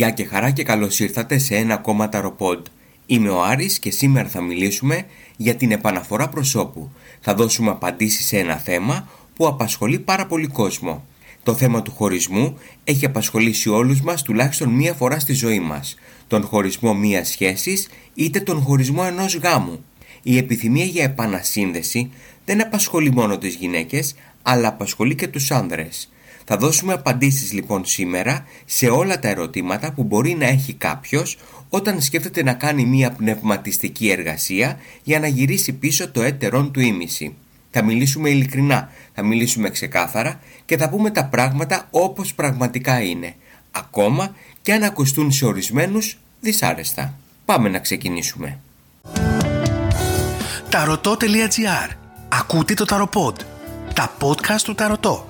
Γεια και χαρά και καλώς ήρθατε σε ένα ακόμα ταροπόντ. Είμαι ο Άρης και σήμερα θα μιλήσουμε για την επαναφορά προσώπου. Θα δώσουμε απαντήσεις σε ένα θέμα που απασχολεί πάρα πολύ κόσμο. Το θέμα του χωρισμού έχει απασχολήσει όλους μας τουλάχιστον μία φορά στη ζωή μας. Τον χωρισμό μίας σχέσης είτε τον χωρισμό ενός γάμου. Η επιθυμία για επανασύνδεση δεν απασχολεί μόνο τις γυναίκες αλλά απασχολεί και τους άνδρες. Θα δώσουμε απαντήσεις λοιπόν σήμερα σε όλα τα ερωτήματα που μπορεί να έχει κάποιος όταν σκέφτεται να κάνει μια πνευματιστική εργασία για να γυρίσει πίσω το έτερον του ίμιση. Θα μιλήσουμε ειλικρινά, θα μιλήσουμε ξεκάθαρα και θα πούμε τα πράγματα όπως πραγματικά είναι, ακόμα και αν ακουστούν σε ορισμένους δυσάρεστα. Πάμε να ξεκινήσουμε. Ταρωτό.gr Ακούτε το Ταροπод. Τα podcast του Ταρωτό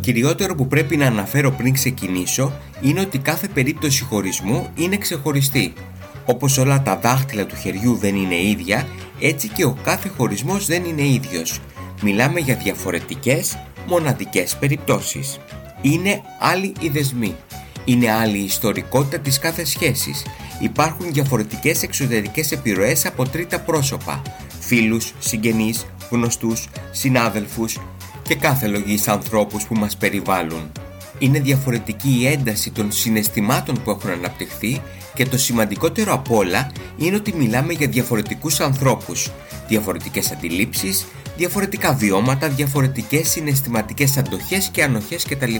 Κυριότερο που πρέπει να αναφέρω πριν ξεκινήσω είναι ότι κάθε περίπτωση χωρισμού είναι ξεχωριστή. Όπως όλα τα δάχτυλα του χεριού δεν είναι ίδια, έτσι και ο κάθε χωρισμός δεν είναι ίδιος. Μιλάμε για διαφορετικές, μοναδικές περιπτώσεις. Είναι άλλοι οι δεσμοί. Είναι άλλη η ιστορικότητα της κάθε σχέσης. Υπάρχουν διαφορετικές εξωτερικές επιρροές από τρίτα πρόσωπα. Φίλους, συγγενείς, γνωστούς, συνάδελφους, και κάθε λογής ανθρώπους που μας περιβάλλουν. Είναι διαφορετική η ένταση των συναισθημάτων που έχουν αναπτυχθεί και το σημαντικότερο απ' όλα είναι ότι μιλάμε για διαφορετικούς ανθρώπους, διαφορετικές αντιλήψεις, διαφορετικά βιώματα, διαφορετικές συναισθηματικές αντοχές και ανοχές κτλ.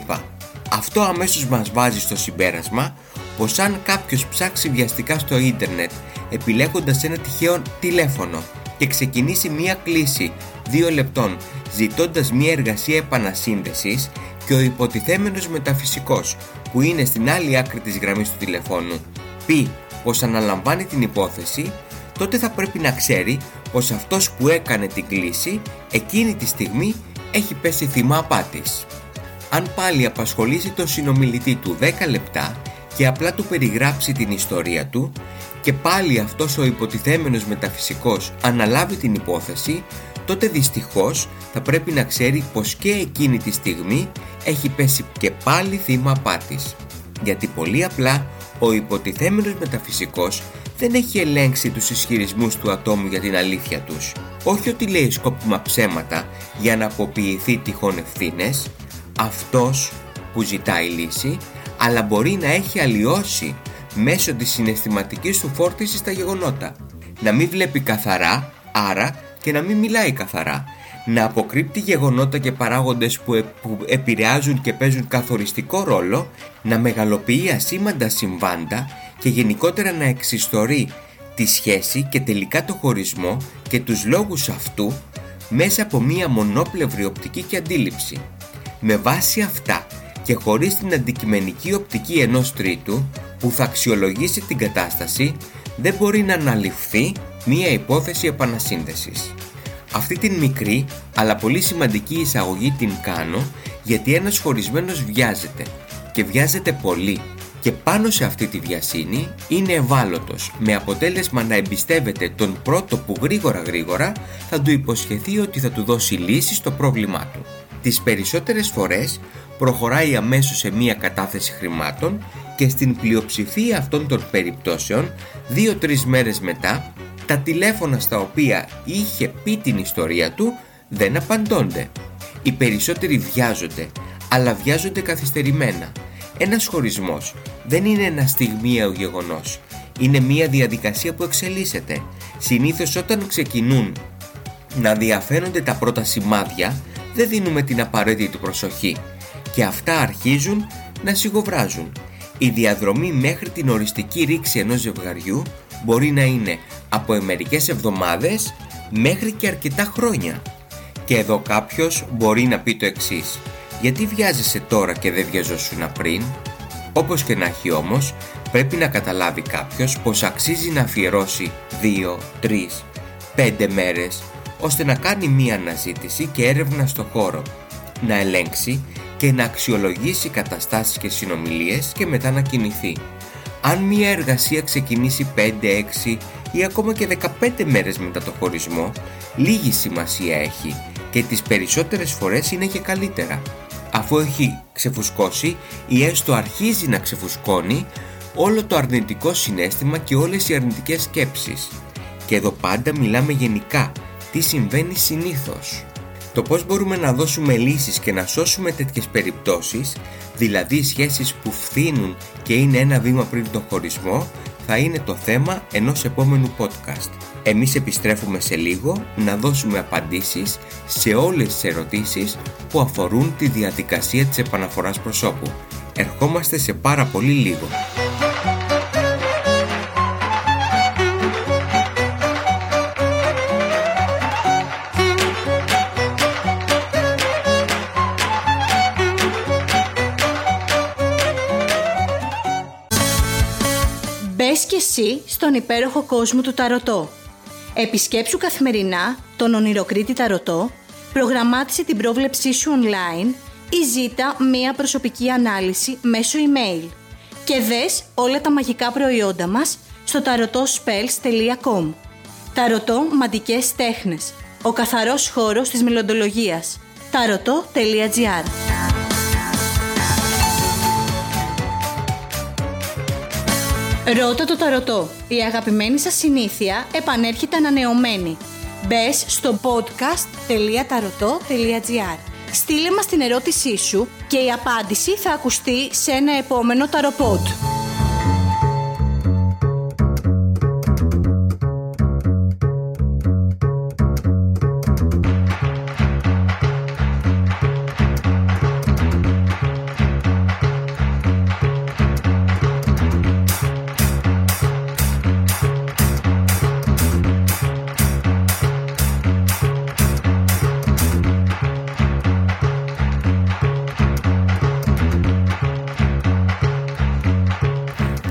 Αυτό αμέσως μας βάζει στο συμπέρασμα πως αν κάποιος ψάξει βιαστικά στο ίντερνετ επιλέγοντας ένα τυχαίο τηλέφωνο και ξεκινήσει μία κλίση δύο λεπτών ζητώντας μία εργασία επανασύνδεσης και ο υποτιθέμενος μεταφυσικός που είναι στην άλλη άκρη της γραμμής του τηλεφώνου πει πως αναλαμβάνει την υπόθεση τότε θα πρέπει να ξέρει πως αυτός που έκανε την κλίση εκείνη τη στιγμή έχει πέσει θύμα απάτης. Αν πάλι απασχολήσει τον συνομιλητή του 10 λεπτά και απλά του περιγράψει την ιστορία του και πάλι αυτός ο υποτιθέμενος μεταφυσικός αναλάβει την υπόθεση τότε δυστυχώς θα πρέπει να ξέρει πως και εκείνη τη στιγμή έχει πέσει και πάλι θύμα απάτης. Γιατί πολύ απλά ο υποτιθέμενος μεταφυσικός δεν έχει ελέγξει τους ισχυρισμούς του ατόμου για την αλήθεια τους. Όχι ότι λέει σκόπιμα ψέματα για να αποποιηθεί τυχόν ευθύνες, αυτός που ζητάει λύση, αλλά μπορεί να έχει αλλοιώσει μέσω της συναισθηματικής του φόρτισης στα γεγονότα. Να μην βλέπει καθαρά, άρα και να μην μιλάει καθαρά. Να αποκρύπτει γεγονότα και παράγοντες που, που επηρεάζουν και παίζουν καθοριστικό ρόλο, να μεγαλοποιεί ασήμαντα συμβάντα και γενικότερα να εξιστορεί τη σχέση και τελικά το χωρισμό και τους λόγους αυτού μέσα από μία μονόπλευρη οπτική και αντίληψη. Με βάση αυτά και χωρίς την αντικειμενική οπτική ενός τρίτου που θα αξιολογήσει την κατάσταση δεν μπορεί να αναλυφθεί μία υπόθεση επανασύνδεσης. Αυτή την μικρή αλλά πολύ σημαντική εισαγωγή την κάνω γιατί ένας χωρισμένος βιάζεται και βιάζεται πολύ και πάνω σε αυτή τη βιασύνη είναι ευάλωτος με αποτέλεσμα να εμπιστεύεται τον πρώτο που γρήγορα γρήγορα θα του υποσχεθεί ότι θα του δώσει λύση στο πρόβλημά του. Τις περισσότερες φορές προχωράει αμέσως σε μία κατάθεση χρημάτων και στην πλειοψηφία αυτών των περιπτώσεων, δύο-τρεις μέρες μετά, τα τηλέφωνα στα οποία είχε πει την ιστορία του δεν απαντώνται. Οι περισσότεροι βιάζονται, αλλά βιάζονται καθυστερημένα. Ένας χωρισμός δεν είναι ένα στιγμιαίο γεγονός. Είναι μια διαδικασία που εξελίσσεται. Συνήθως όταν ξεκινούν να διαφαίνονται τα πρώτα σημάδια, δεν δίνουμε την απαραίτητη προσοχή και αυτά αρχίζουν να σιγοβράζουν. Η διαδρομή μέχρι την οριστική ρήξη ενός ζευγαριού μπορεί να είναι από μερικές εβδομάδες μέχρι και αρκετά χρόνια. Και εδώ κάποιος μπορεί να πει το εξής «Γιατί βιάζεσαι τώρα και δεν βιαζόσουν πριν» Όπως και να έχει όμως, πρέπει να καταλάβει κάποιος πως αξίζει να αφιερώσει 2, 3, 5 μέρες ώστε να κάνει μία αναζήτηση και έρευνα στο χώρο, να ελέγξει και να αξιολογήσει καταστάσεις και συνομιλίες και μετά να κινηθεί. Αν μία εργασία ξεκινήσει 5, 6 ή ακόμα και 15 μέρες μετά το χωρισμό, λίγη σημασία έχει και τις περισσότερες φορές είναι και καλύτερα. Αφού έχει ξεφουσκώσει ή έστω αρχίζει να ξεφουσκώνει όλο το αρνητικό συνέστημα και όλες οι αρνητικές σκέψεις. Και εδώ πάντα μιλάμε γενικά, τι συμβαίνει συνήθως. Το πώς μπορούμε να δώσουμε λύσεις και να σώσουμε τέτοιες περιπτώσεις, δηλαδή σχέσεις που φθήνουν και είναι ένα βήμα πριν τον χωρισμό, θα είναι το θέμα ενός επόμενου podcast. Εμείς επιστρέφουμε σε λίγο να δώσουμε απαντήσεις σε όλες τις ερωτήσεις που αφορούν τη διαδικασία της επαναφοράς προσώπου. Ερχόμαστε σε πάρα πολύ λίγο. Εσύ στον υπέροχο κόσμο του Ταρωτό. Επισκέψου καθημερινά τον ονειροκρίτη Ταρωτό, προγραμμάτισε την πρόβλεψή σου online ή ζήτα μία προσωπική ανάλυση μέσω email. Και δες όλα τα μαγικά προϊόντα μας στο tarotspells.com Ταρωτό Μαντικές Τέχνες. Ο καθαρός χώρος της μελλοντολογίας. tarot.gr Ρώτα το ταρωτό. Η αγαπημένη σας συνήθεια επανέρχεται ανανεωμένη. Μπες στο podcast.tarotot.gr Στείλε μας την ερώτησή σου και η απάντηση θα ακουστεί σε ένα επόμενο ταροπότ.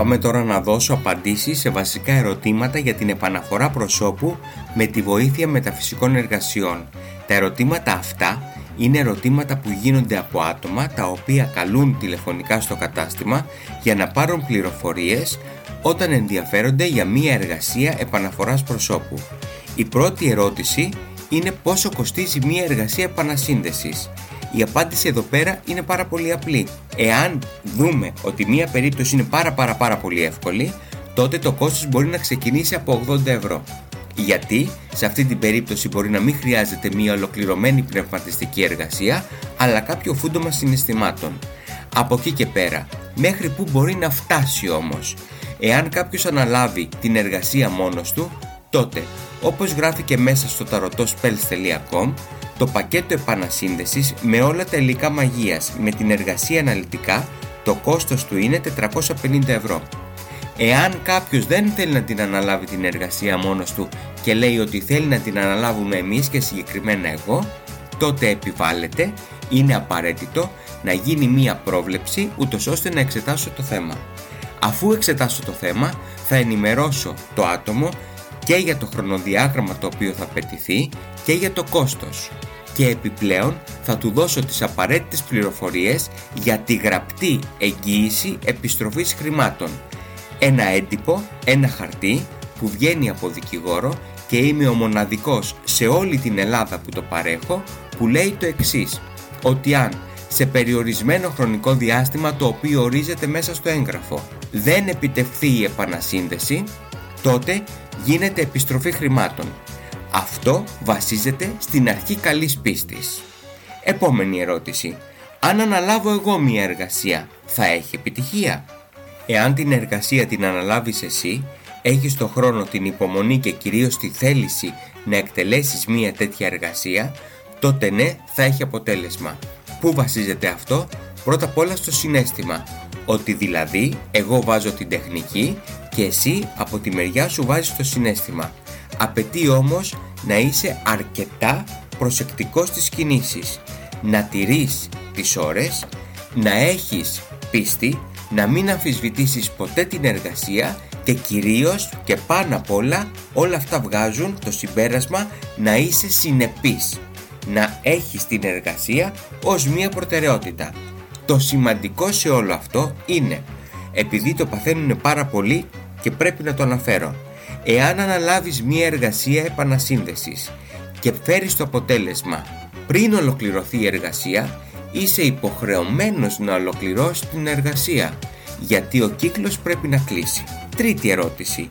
Πάμε τώρα να δώσω απαντήσεις σε βασικά ερωτήματα για την επαναφορά προσώπου με τη βοήθεια μεταφυσικών εργασιών. Τα ερωτήματα αυτά είναι ερωτήματα που γίνονται από άτομα τα οποία καλούν τηλεφωνικά στο κατάστημα για να πάρουν πληροφορίες όταν ενδιαφέρονται για μία εργασία επαναφοράς προσώπου. Η πρώτη ερώτηση είναι πόσο κοστίζει μία εργασία επανασύνδεσης. Η απάντηση εδώ πέρα είναι πάρα πολύ απλή. Εάν δούμε ότι μία περίπτωση είναι πάρα πάρα πάρα πολύ εύκολη, τότε το κόστος μπορεί να ξεκινήσει από 80 ευρώ. Γιατί σε αυτή την περίπτωση μπορεί να μην χρειάζεται μία ολοκληρωμένη πνευματιστική εργασία, αλλά κάποιο φούντομα συναισθημάτων. Από εκεί και πέρα, μέχρι που μπορεί να φτάσει όμως; Εάν κάποιος αναλάβει την εργασία μόνος του, τότε, όπως γράφει και μέσα στο tarotospells.com, το πακέτο επανασύνδεσης με όλα τα υλικά μαγείας με την εργασία αναλυτικά, το κόστος του είναι 450 ευρώ. Εάν κάποιος δεν θέλει να την αναλάβει την εργασία μόνος του και λέει ότι θέλει να την αναλάβουμε εμείς και συγκεκριμένα εγώ, τότε επιβάλλεται, είναι απαραίτητο να γίνει μία πρόβλεψη ούτως ώστε να εξετάσω το θέμα. Αφού εξετάσω το θέμα, θα ενημερώσω το άτομο και για το χρονοδιάγραμμα το οποίο θα απαιτηθεί και για το κόστος και επιπλέον θα του δώσω τις απαραίτητες πληροφορίες για τη γραπτή εγγύηση επιστροφής χρημάτων. Ένα έντυπο, ένα χαρτί που βγαίνει από δικηγόρο και είμαι ο μοναδικός σε όλη την Ελλάδα που το παρέχω που λέει το εξής ότι αν σε περιορισμένο χρονικό διάστημα το οποίο ορίζεται μέσα στο έγγραφο δεν επιτευχθεί η επανασύνδεση τότε γίνεται επιστροφή χρημάτων αυτό βασίζεται στην αρχή καλής πίστης. Επόμενη ερώτηση. Αν αναλάβω εγώ μια εργασία, θα έχει επιτυχία; Εάν την εργασία την αναλάβεις εσύ, έχεις το χρόνο, την υπομονή και κυρίως τη θέληση να εκτελέσεις μια τέτοια εργασία, τότε ναι, θα έχει αποτέλεσμα. Πού βασίζεται αυτό; Πρώτα απ' όλα στο συνέστημα. Ότι δηλαδή εγώ βάζω την τεχνική και εσύ από τη μεριά σου βάζεις το συνέστημα. Απαιτεί όμως να είσαι αρκετά προσεκτικός στις κινήσεις, να τηρείς τις ώρες, να έχεις πίστη, να μην αμφισβητήσεις ποτέ την εργασία και κυρίως και πάνω απ' όλα όλα αυτά βγάζουν το συμπέρασμα να είσαι συνεπής, να έχεις την εργασία ως μία προτεραιότητα. Το σημαντικό σε όλο αυτό είναι, επειδή το παθαίνουν πάρα πολύ και πρέπει να το αναφέρω, εάν αναλάβεις μία εργασία επανασύνδεσης και φέρεις το αποτέλεσμα πριν ολοκληρωθεί η εργασία, είσαι υποχρεωμένος να ολοκληρώσεις την εργασία, γιατί ο κύκλος πρέπει να κλείσει. Τρίτη ερώτηση.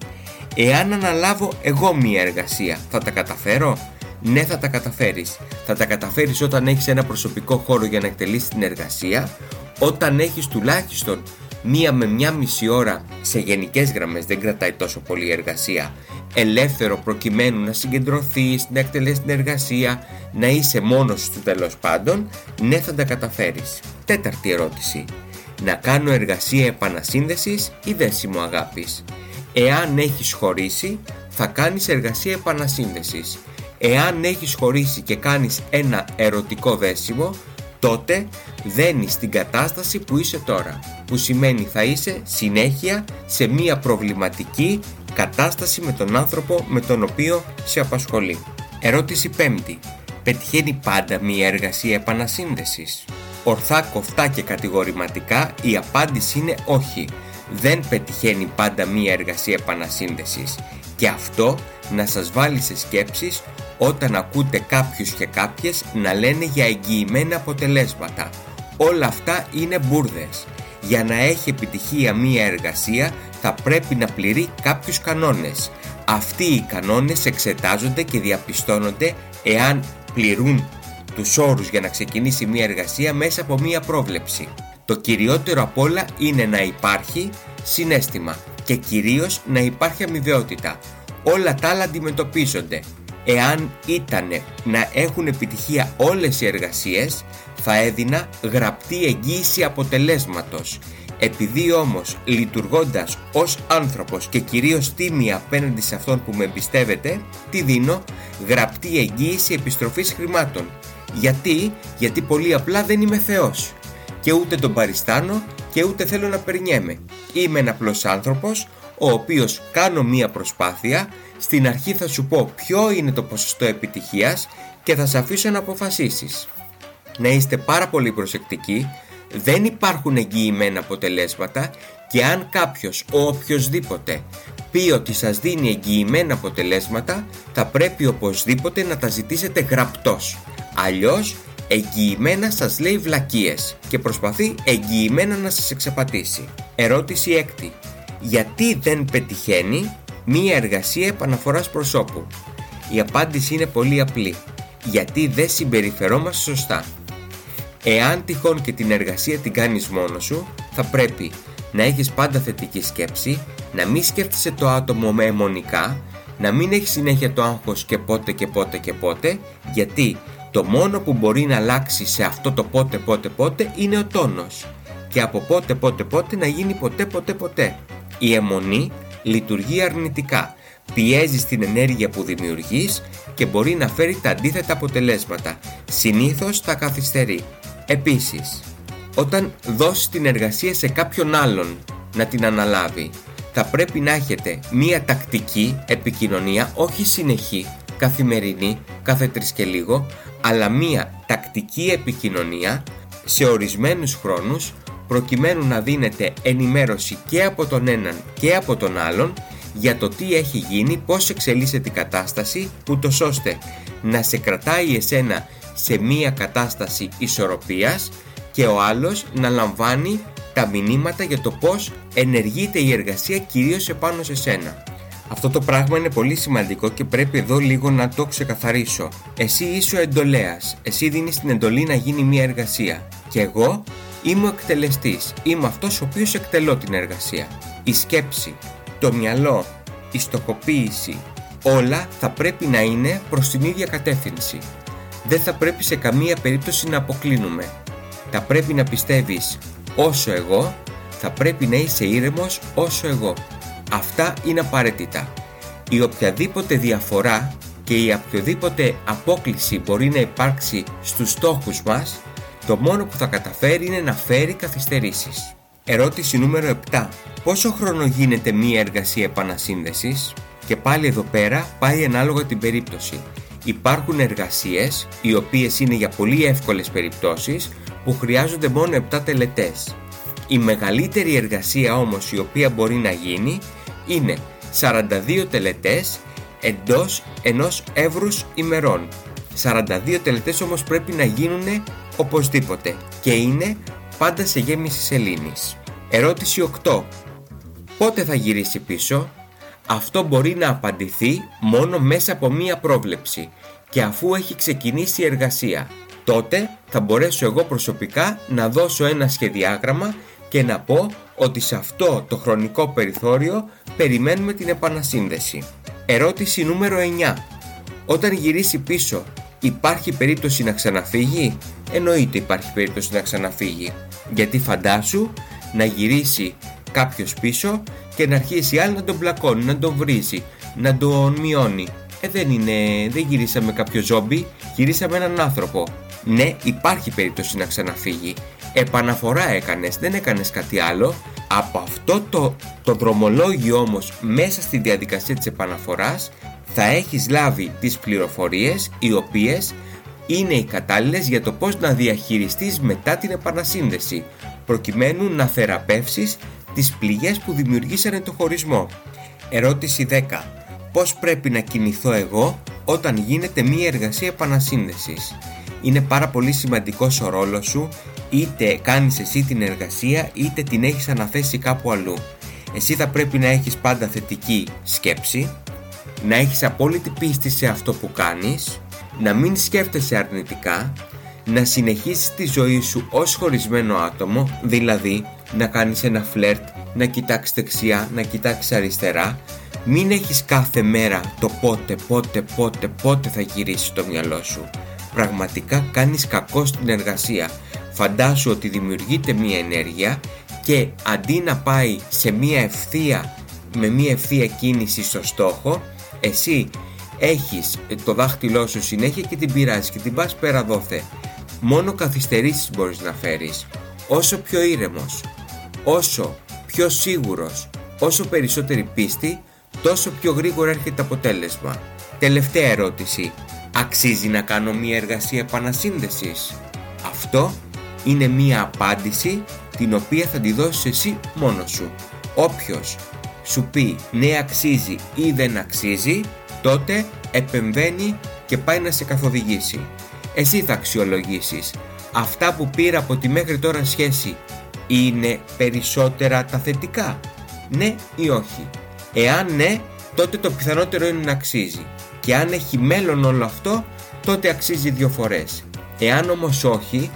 Εάν αναλάβω εγώ μία εργασία, θα τα καταφέρω; Ναι, θα τα καταφέρεις. Θα τα καταφέρεις όταν έχεις ένα προσωπικό χώρο για να εκτελείς την εργασία, όταν έχεις τουλάχιστον μία με μία μισή ώρα σε γενικές γραμμές, δεν κρατάει τόσο πολύ εργασία, ελεύθερο προκειμένου να συγκεντρωθείς, να εκτελέσει την εργασία, να είσαι μόνος σου τέλος πάντων, ναι θα τα καταφέρεις. Τέταρτη ερώτηση. Να κάνω εργασία επανασύνδεσης ή δέσιμο αγάπης; Εάν έχεις χωρίσει, θα κάνεις εργασία επανασύνδεσης. Εάν έχεις χωρίσει και κάνεις ένα ερωτικό δέσιμο, τότε δένεις την κατάσταση που είσαι τώρα, που σημαίνει θα είσαι συνέχεια σε μία προβληματική κατάσταση με τον άνθρωπο με τον οποίο σε απασχολεί. Ερώτηση πέμπτη. Πετυχαίνει πάντα μία εργασία επανασύνδεσης; Ορθά, κοφτά και κατηγορηματικά η απάντηση είναι όχι. Δεν πετυχαίνει πάντα μία εργασία επανασύνδεσης. Και αυτό να σας βάλει σε σκέψεις όταν ακούτε κάποιους και κάποιες να λένε για εγγυημένα αποτελέσματα. Όλα αυτά είναι μπουρδες. Για να έχει επιτυχία μία εργασία θα πρέπει να πληρεί κάποιους κανόνες. Αυτοί οι κανόνες εξετάζονται και διαπιστώνονται εάν πληρούν τους όρους για να ξεκινήσει μία εργασία μέσα από μία πρόβλεψη. Το κυριότερο απ' όλα είναι να υπάρχει συνέστημα και κυρίως να υπάρχει αμοιβαιότητα. Όλα τα άλλα αντιμετωπίζονται. Εάν ήταν να έχουν επιτυχία όλες οι εργασίες, θα έδινα γραπτή εγγύηση αποτελέσματος επειδή όμως λειτουργώντας ως άνθρωπος και κυρίως τίμη απέναντι σε αυτόν που με εμπιστεύεται, τι δίνω; Γραπτή εγγύηση επιστροφής χρημάτων. Γιατί, γιατί πολύ απλά δεν είμαι Θεός και ούτε τον παριστάνω και ούτε θέλω να περνιέμαι. Είμαι ένα απλός άνθρωπος ο οποίος κάνω μία προσπάθεια, στην αρχή θα σου πω ποιο είναι το ποσοστό επιτυχίας και θα σε αφήσω να αποφασίσεις. Να είστε πάρα πολύ προσεκτικοί δεν υπάρχουν εγγυημένα αποτελέσματα και αν κάποιος, ο οποιοδήποτε, πει ότι σας δίνει εγγυημένα αποτελέσματα, θα πρέπει οπωσδήποτε να τα ζητήσετε γραπτός. Αλλιώς, εγγυημένα σας λέει βλακίες και προσπαθεί εγγυημένα να σας εξαπατήσει. Ερώτηση έκτη. Γιατί δεν πετυχαίνει μία εργασία επαναφοράς προσώπου. Η απάντηση είναι πολύ απλή. Γιατί δεν συμπεριφερόμαστε σωστά. Εάν τυχόν και την εργασία την κάνεις μόνος σου, θα πρέπει να έχεις πάντα θετική σκέψη, να μην σκέφτεσαι το άτομο με αιμονικά, να μην έχεις συνέχεια το άγχος και πότε και πότε και πότε, γιατί το μόνο που μπορεί να αλλάξει σε αυτό το πότε πότε πότε είναι ο τόνος και από πότε πότε πότε να γίνει ποτέ ποτέ ποτέ. Η αιμονή λειτουργεί αρνητικά, πιέζει την ενέργεια που δημιουργείς και μπορεί να φέρει τα αντίθετα αποτελέσματα, συνήθως τα καθυστερεί. Επίσης, όταν δώσεις την εργασία σε κάποιον άλλον να την αναλάβει, θα πρέπει να έχετε μία τακτική επικοινωνία, όχι συνεχή, καθημερινή, κάθε τρεις και λίγο, αλλά μία τακτική επικοινωνία σε ορισμένους χρόνους προκειμένου να δίνετε ενημέρωση και από τον έναν και από τον άλλον για το τι έχει γίνει, πώς εξελίσσεται η κατάσταση, ούτως ώστε να σε κρατάει εσένα σε μία κατάσταση ισορροπίας και ο άλλος να λαμβάνει τα μηνύματα για το πώς ενεργείται η εργασία κυρίως επάνω σε σένα. Αυτό το πράγμα είναι πολύ σημαντικό και πρέπει εδώ λίγο να το ξεκαθαρίσω. Εσύ είσαι ο εντολέας, εσύ δίνεις την εντολή να γίνει μια εργασία και εγώ είμαι ο εκτελεστής, είμαι αυτός ο οποίος εκτελώ την εργασία. Η σκέψη, το μυαλό, η στοχοποίηση, όλα θα πρέπει να είναι προς την ίδια κατεύθυνση δεν θα πρέπει σε καμία περίπτωση να αποκλίνουμε. Θα πρέπει να πιστεύεις όσο εγώ, θα πρέπει να είσαι ήρεμος όσο εγώ. Αυτά είναι απαραίτητα. Η οποιαδήποτε διαφορά και η οποιοδήποτε απόκληση μπορεί να υπάρξει στους στόχους μας, το μόνο που θα καταφέρει είναι να φέρει καθυστερήσεις. Ερώτηση νούμερο 7. Πόσο χρόνο γίνεται μία εργασία επανασύνδεσης; Και πάλι εδώ πέρα πάει ανάλογα την περίπτωση. Υπάρχουν εργασίες, οι οποίες είναι για πολύ εύκολες περιπτώσεις, που χρειάζονται μόνο 7 τελετές. Η μεγαλύτερη εργασία όμως η οποία μπορεί να γίνει είναι 42 τελετές εντός ενός εύρους ημερών. 42 τελετές όμως πρέπει να γίνουν οπωσδήποτε και είναι πάντα σε γέμιση σελήνης. Ερώτηση 8. Πότε θα γυρίσει πίσω; Αυτό μπορεί να απαντηθεί μόνο μέσα από μία πρόβλεψη και αφού έχει ξεκινήσει η εργασία. Τότε θα μπορέσω εγώ προσωπικά να δώσω ένα σχεδιάγραμμα και να πω ότι σε αυτό το χρονικό περιθώριο περιμένουμε την επανασύνδεση. Ερώτηση νούμερο 9. Όταν γυρίσει πίσω υπάρχει περίπτωση να ξαναφύγει; Εννοείται υπάρχει περίπτωση να ξαναφύγει. Γιατί φαντάσου να γυρίσει κάποιος πίσω και να αρχίσει άλλη να τον πλακώνει, να τον βρίζει, να τον μειώνει. Ε, δεν είναι, δεν γυρίσαμε κάποιο ζόμπι, γυρίσαμε έναν άνθρωπο. Ναι, υπάρχει περίπτωση να ξαναφύγει. Επαναφορά έκανες, δεν έκανες κάτι άλλο. Από αυτό το, το δρομολόγιο όμως μέσα στη διαδικασία της επαναφοράς θα έχεις λάβει τις πληροφορίες οι οποίες είναι οι κατάλληλες για το πώς να διαχειριστείς μετά την επανασύνδεση προκειμένου να θεραπεύσεις τις πληγές που δημιουργήσανε το χωρισμό. Ερώτηση 10. Πώς πρέπει να κινηθώ εγώ όταν γίνεται μία εργασία επανασύνδεσης; Είναι πάρα πολύ σημαντικός ο ρόλος σου είτε κάνεις εσύ την εργασία είτε την έχεις αναθέσει κάπου αλλού. Εσύ θα πρέπει να έχεις πάντα θετική σκέψη, να έχεις απόλυτη πίστη σε αυτό που κάνεις, να μην σκέφτεσαι αρνητικά, να συνεχίσεις τη ζωή σου ως χωρισμένο άτομο, δηλαδή να κάνεις ένα φλερτ, να κοιτάξεις δεξιά, να κοιτάξεις αριστερά, μην έχεις κάθε μέρα το πότε, πότε, πότε, πότε θα γυρίσεις το μυαλό σου. Πραγματικά κάνεις κακό στην εργασία. Φαντάσου ότι δημιουργείται μία ενέργεια και αντί να πάει σε μία ευθεία, με μία ευθεία κίνηση στο στόχο, εσύ έχεις το δάχτυλό σου συνέχεια και την πειράζεις και την πας πέρα δόθε. Μόνο καθυστερήσεις μπορείς να φέρεις. Όσο πιο ήρεμος, όσο πιο σίγουρος, όσο περισσότερη πίστη, τόσο πιο γρήγορα έρχεται αποτέλεσμα. Τελευταία ερώτηση. Αξίζει να κάνω μία εργασία επανασύνδεσης; Αυτό είναι μία απάντηση την οποία θα τη δώσεις εσύ μόνος σου. Όποιος σου πει ναι αξίζει ή δεν αξίζει, τότε επεμβαίνει και πάει να σε καθοδηγήσει. Εσύ θα αξιολογήσεις. Αυτά που πήρα από τη μέχρι τώρα σχέση είναι περισσότερα τα θετικά. Ναι ή όχι. Εάν ναι, τότε το πιθανότερο είναι να αξίζει. Και αν έχει μέλλον όλο αυτό, τότε αξίζει δύο φορές. Εάν όμως όχι,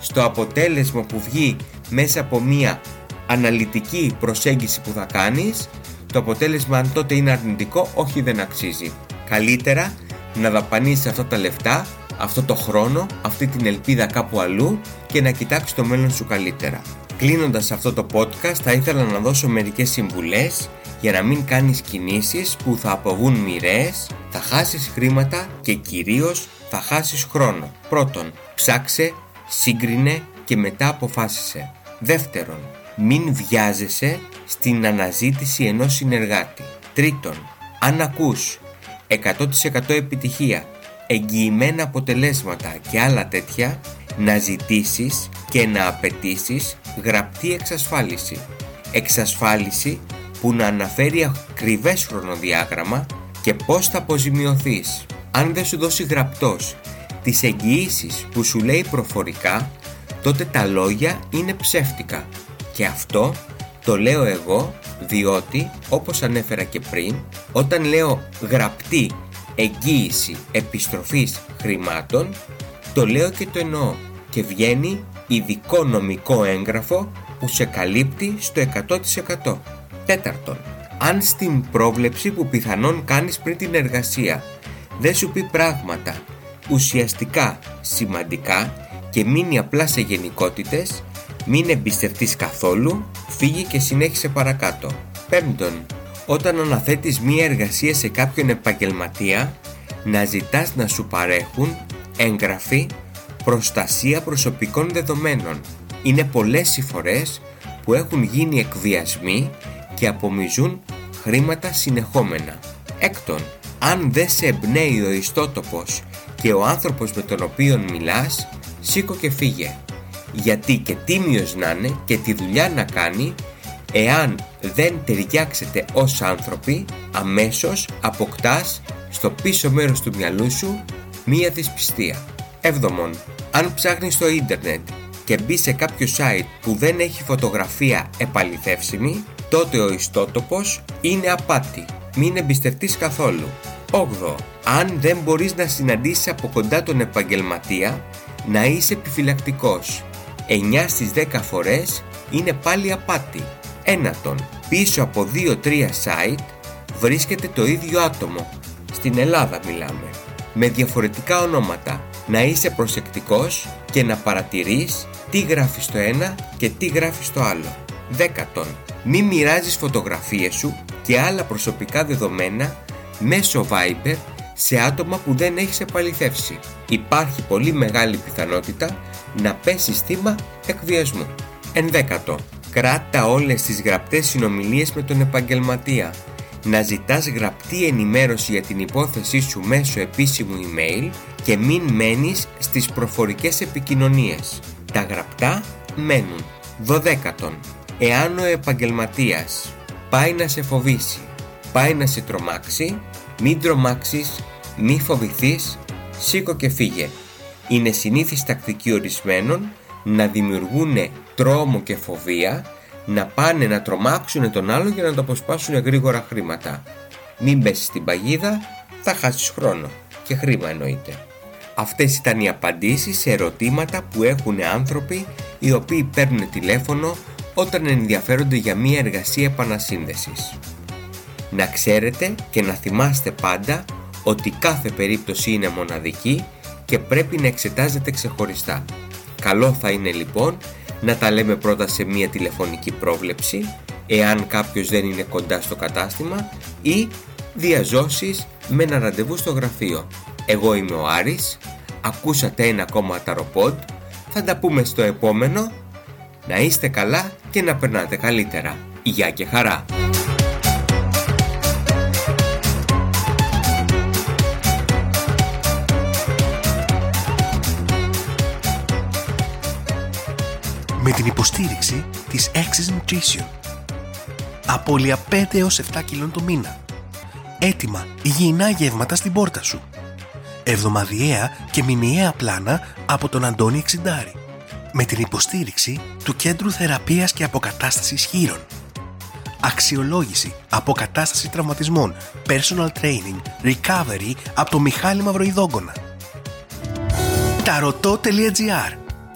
στο αποτέλεσμα που βγει μέσα από μία αναλυτική προσέγγιση που θα κάνεις, το αποτέλεσμα αν τότε είναι αρνητικό, όχι δεν αξίζει. Καλύτερα να δαπανίσεις αυτά τα λεφτά, αυτό το χρόνο, αυτή την ελπίδα κάπου αλλού και να κοιτάξεις το μέλλον σου καλύτερα. Κλείνοντας αυτό το podcast θα ήθελα να δώσω μερικές συμβουλές για να μην κάνεις κινήσεις που θα αποβούν μοιραίες, θα χάσεις χρήματα και κυρίως θα χάσεις χρόνο. Πρώτον, ψάξε, σύγκρινε και μετά αποφάσισε. Δεύτερον, μην βιάζεσαι στην αναζήτηση ενός συνεργάτη. Τρίτον, αν ακούς 100% επιτυχία, εγγυημένα αποτελέσματα και άλλα τέτοια, να ζητήσεις και να απαιτήσεις γραπτή εξασφάλιση. Εξασφάλιση που να αναφέρει ακριβές χρονοδιάγραμμα και πώς θα αποζημιωθείς. Αν δεν σου δώσει γραπτός τις εγγυήσεις που σου λέει προφορικά, τότε τα λόγια είναι ψεύτικα. Και αυτό το λέω εγώ διότι, όπως ανέφερα και πριν, όταν λέω γραπτή εγγύηση επιστροφής χρημάτων, το λέω και το εννοώ και βγαίνει ειδικό νομικό έγγραφο που σε καλύπτει στο 100%. Τέταρτον, αν στην πρόβλεψη που πιθανόν κάνεις πριν την εργασία δεν σου πει πράγματα ουσιαστικά σημαντικά και μείνει απλά σε γενικότητες, Μην εμπιστευτείς καθόλου, φύγε και συνέχισε παρακάτω. Πέμπτον, όταν αναθέτεις μία εργασία σε κάποιον επαγγελματία, να ζητάς να σου παρέχουν έγγραφη προστασία προσωπικών δεδομένων. Είναι πολλές οι φορές που έχουν γίνει εκβιασμοί και απομιζούν χρήματα συνεχόμενα. Έκτον, αν δεν σε εμπνέει ο ιστότοπος και ο άνθρωπος με τον οποίο μιλάς, σήκω και φύγε. Γιατί και τίμιος να είναι και τη δουλειά να κάνει, εάν δεν ταιριάξετε ως άνθρωποι, αμέσως αποκτάς στο πίσω μέρος του μυαλού σου μία δυσπιστία. Έβδομον, αν ψάχνεις στο ίντερνετ και μπει σε κάποιο site που δεν έχει φωτογραφία επαληθεύσιμη, τότε ο ιστότοπος είναι απάτη. Μην εμπιστευτείς καθόλου. 8. Αν δεν μπορείς να συναντήσεις από κοντά τον επαγγελματία, να είσαι επιφυλακτικός. 9 στις 10 φορές είναι πάλι απάτη. Ένατον, πίσω από 2-3 site βρίσκεται το ίδιο άτομο. Στην Ελλάδα μιλάμε. Με διαφορετικά ονόματα. Να είσαι προσεκτικός και να παρατηρείς τι γράφεις στο ένα και τι γράφεις στο άλλο. Δέκατον, μη μοιράζεις φωτογραφίες σου και άλλα προσωπικά δεδομένα μέσω Viber σε άτομα που δεν έχεις επαληθεύσει. Υπάρχει πολύ μεγάλη πιθανότητα να πέσει θύμα εκβιασμού. Ενδέκατο, κράτα όλες τις γραπτές συνομιλίες με τον επαγγελματία. Να ζητάς γραπτή ενημέρωση για την υπόθεσή σου μέσω επίσημου email και μην μένεις στις προφορικές επικοινωνίες. Τα γραπτά μένουν. Δωδέκατον. Εάν ο επαγγελματίας πάει να σε φοβήσει, πάει να σε τρομάξει, μην τρομάξεις, μη φοβηθείς, σήκω και φύγε. Είναι συνήθις τακτική ορισμένων να δημιουργούν τρόμο και φοβία, να πάνε να τρομάξουν τον άλλο για να το αποσπάσουν γρήγορα χρήματα. Μην πέσεις στην παγίδα, θα χάσεις χρόνο και χρήμα εννοείται. Αυτές ήταν οι απαντήσεις σε ερωτήματα που έχουν άνθρωποι οι οποίοι παίρνουν τηλέφωνο όταν ενδιαφέρονται για μία εργασία επανασύνδεσης. Να ξέρετε και να θυμάστε πάντα ότι κάθε περίπτωση είναι μοναδική και πρέπει να εξετάζετε ξεχωριστά. Καλό θα είναι λοιπόν να τα λέμε πρώτα σε μία τηλεφωνική πρόβλεψη εάν κάποιος δεν είναι κοντά στο κατάστημα ή διαζώσεις με ένα ραντεβού στο γραφείο. Εγώ είμαι ο Άρης, ακούσατε ένα ακόμα ταροπόντ, θα τα πούμε στο επόμενο. Να είστε καλά και να περνάτε καλύτερα. Γεια και χαρά! Με την υποστήριξη της Access Nutrition. Απόλυα 5 έως 7 κιλών το μήνα. Έτοιμα υγιεινά γεύματα στην πόρτα σου εβδομαδιαία και μηνιαία πλάνα από τον Αντώνη Εξιντάρη με την υποστήριξη του Κέντρου Θεραπείας και Αποκατάστασης Χείρων. Αξιολόγηση, αποκατάσταση τραυματισμών, personal training, recovery από το Μιχάλη Μαυροϊδόγκονα. Ταρωτό.gr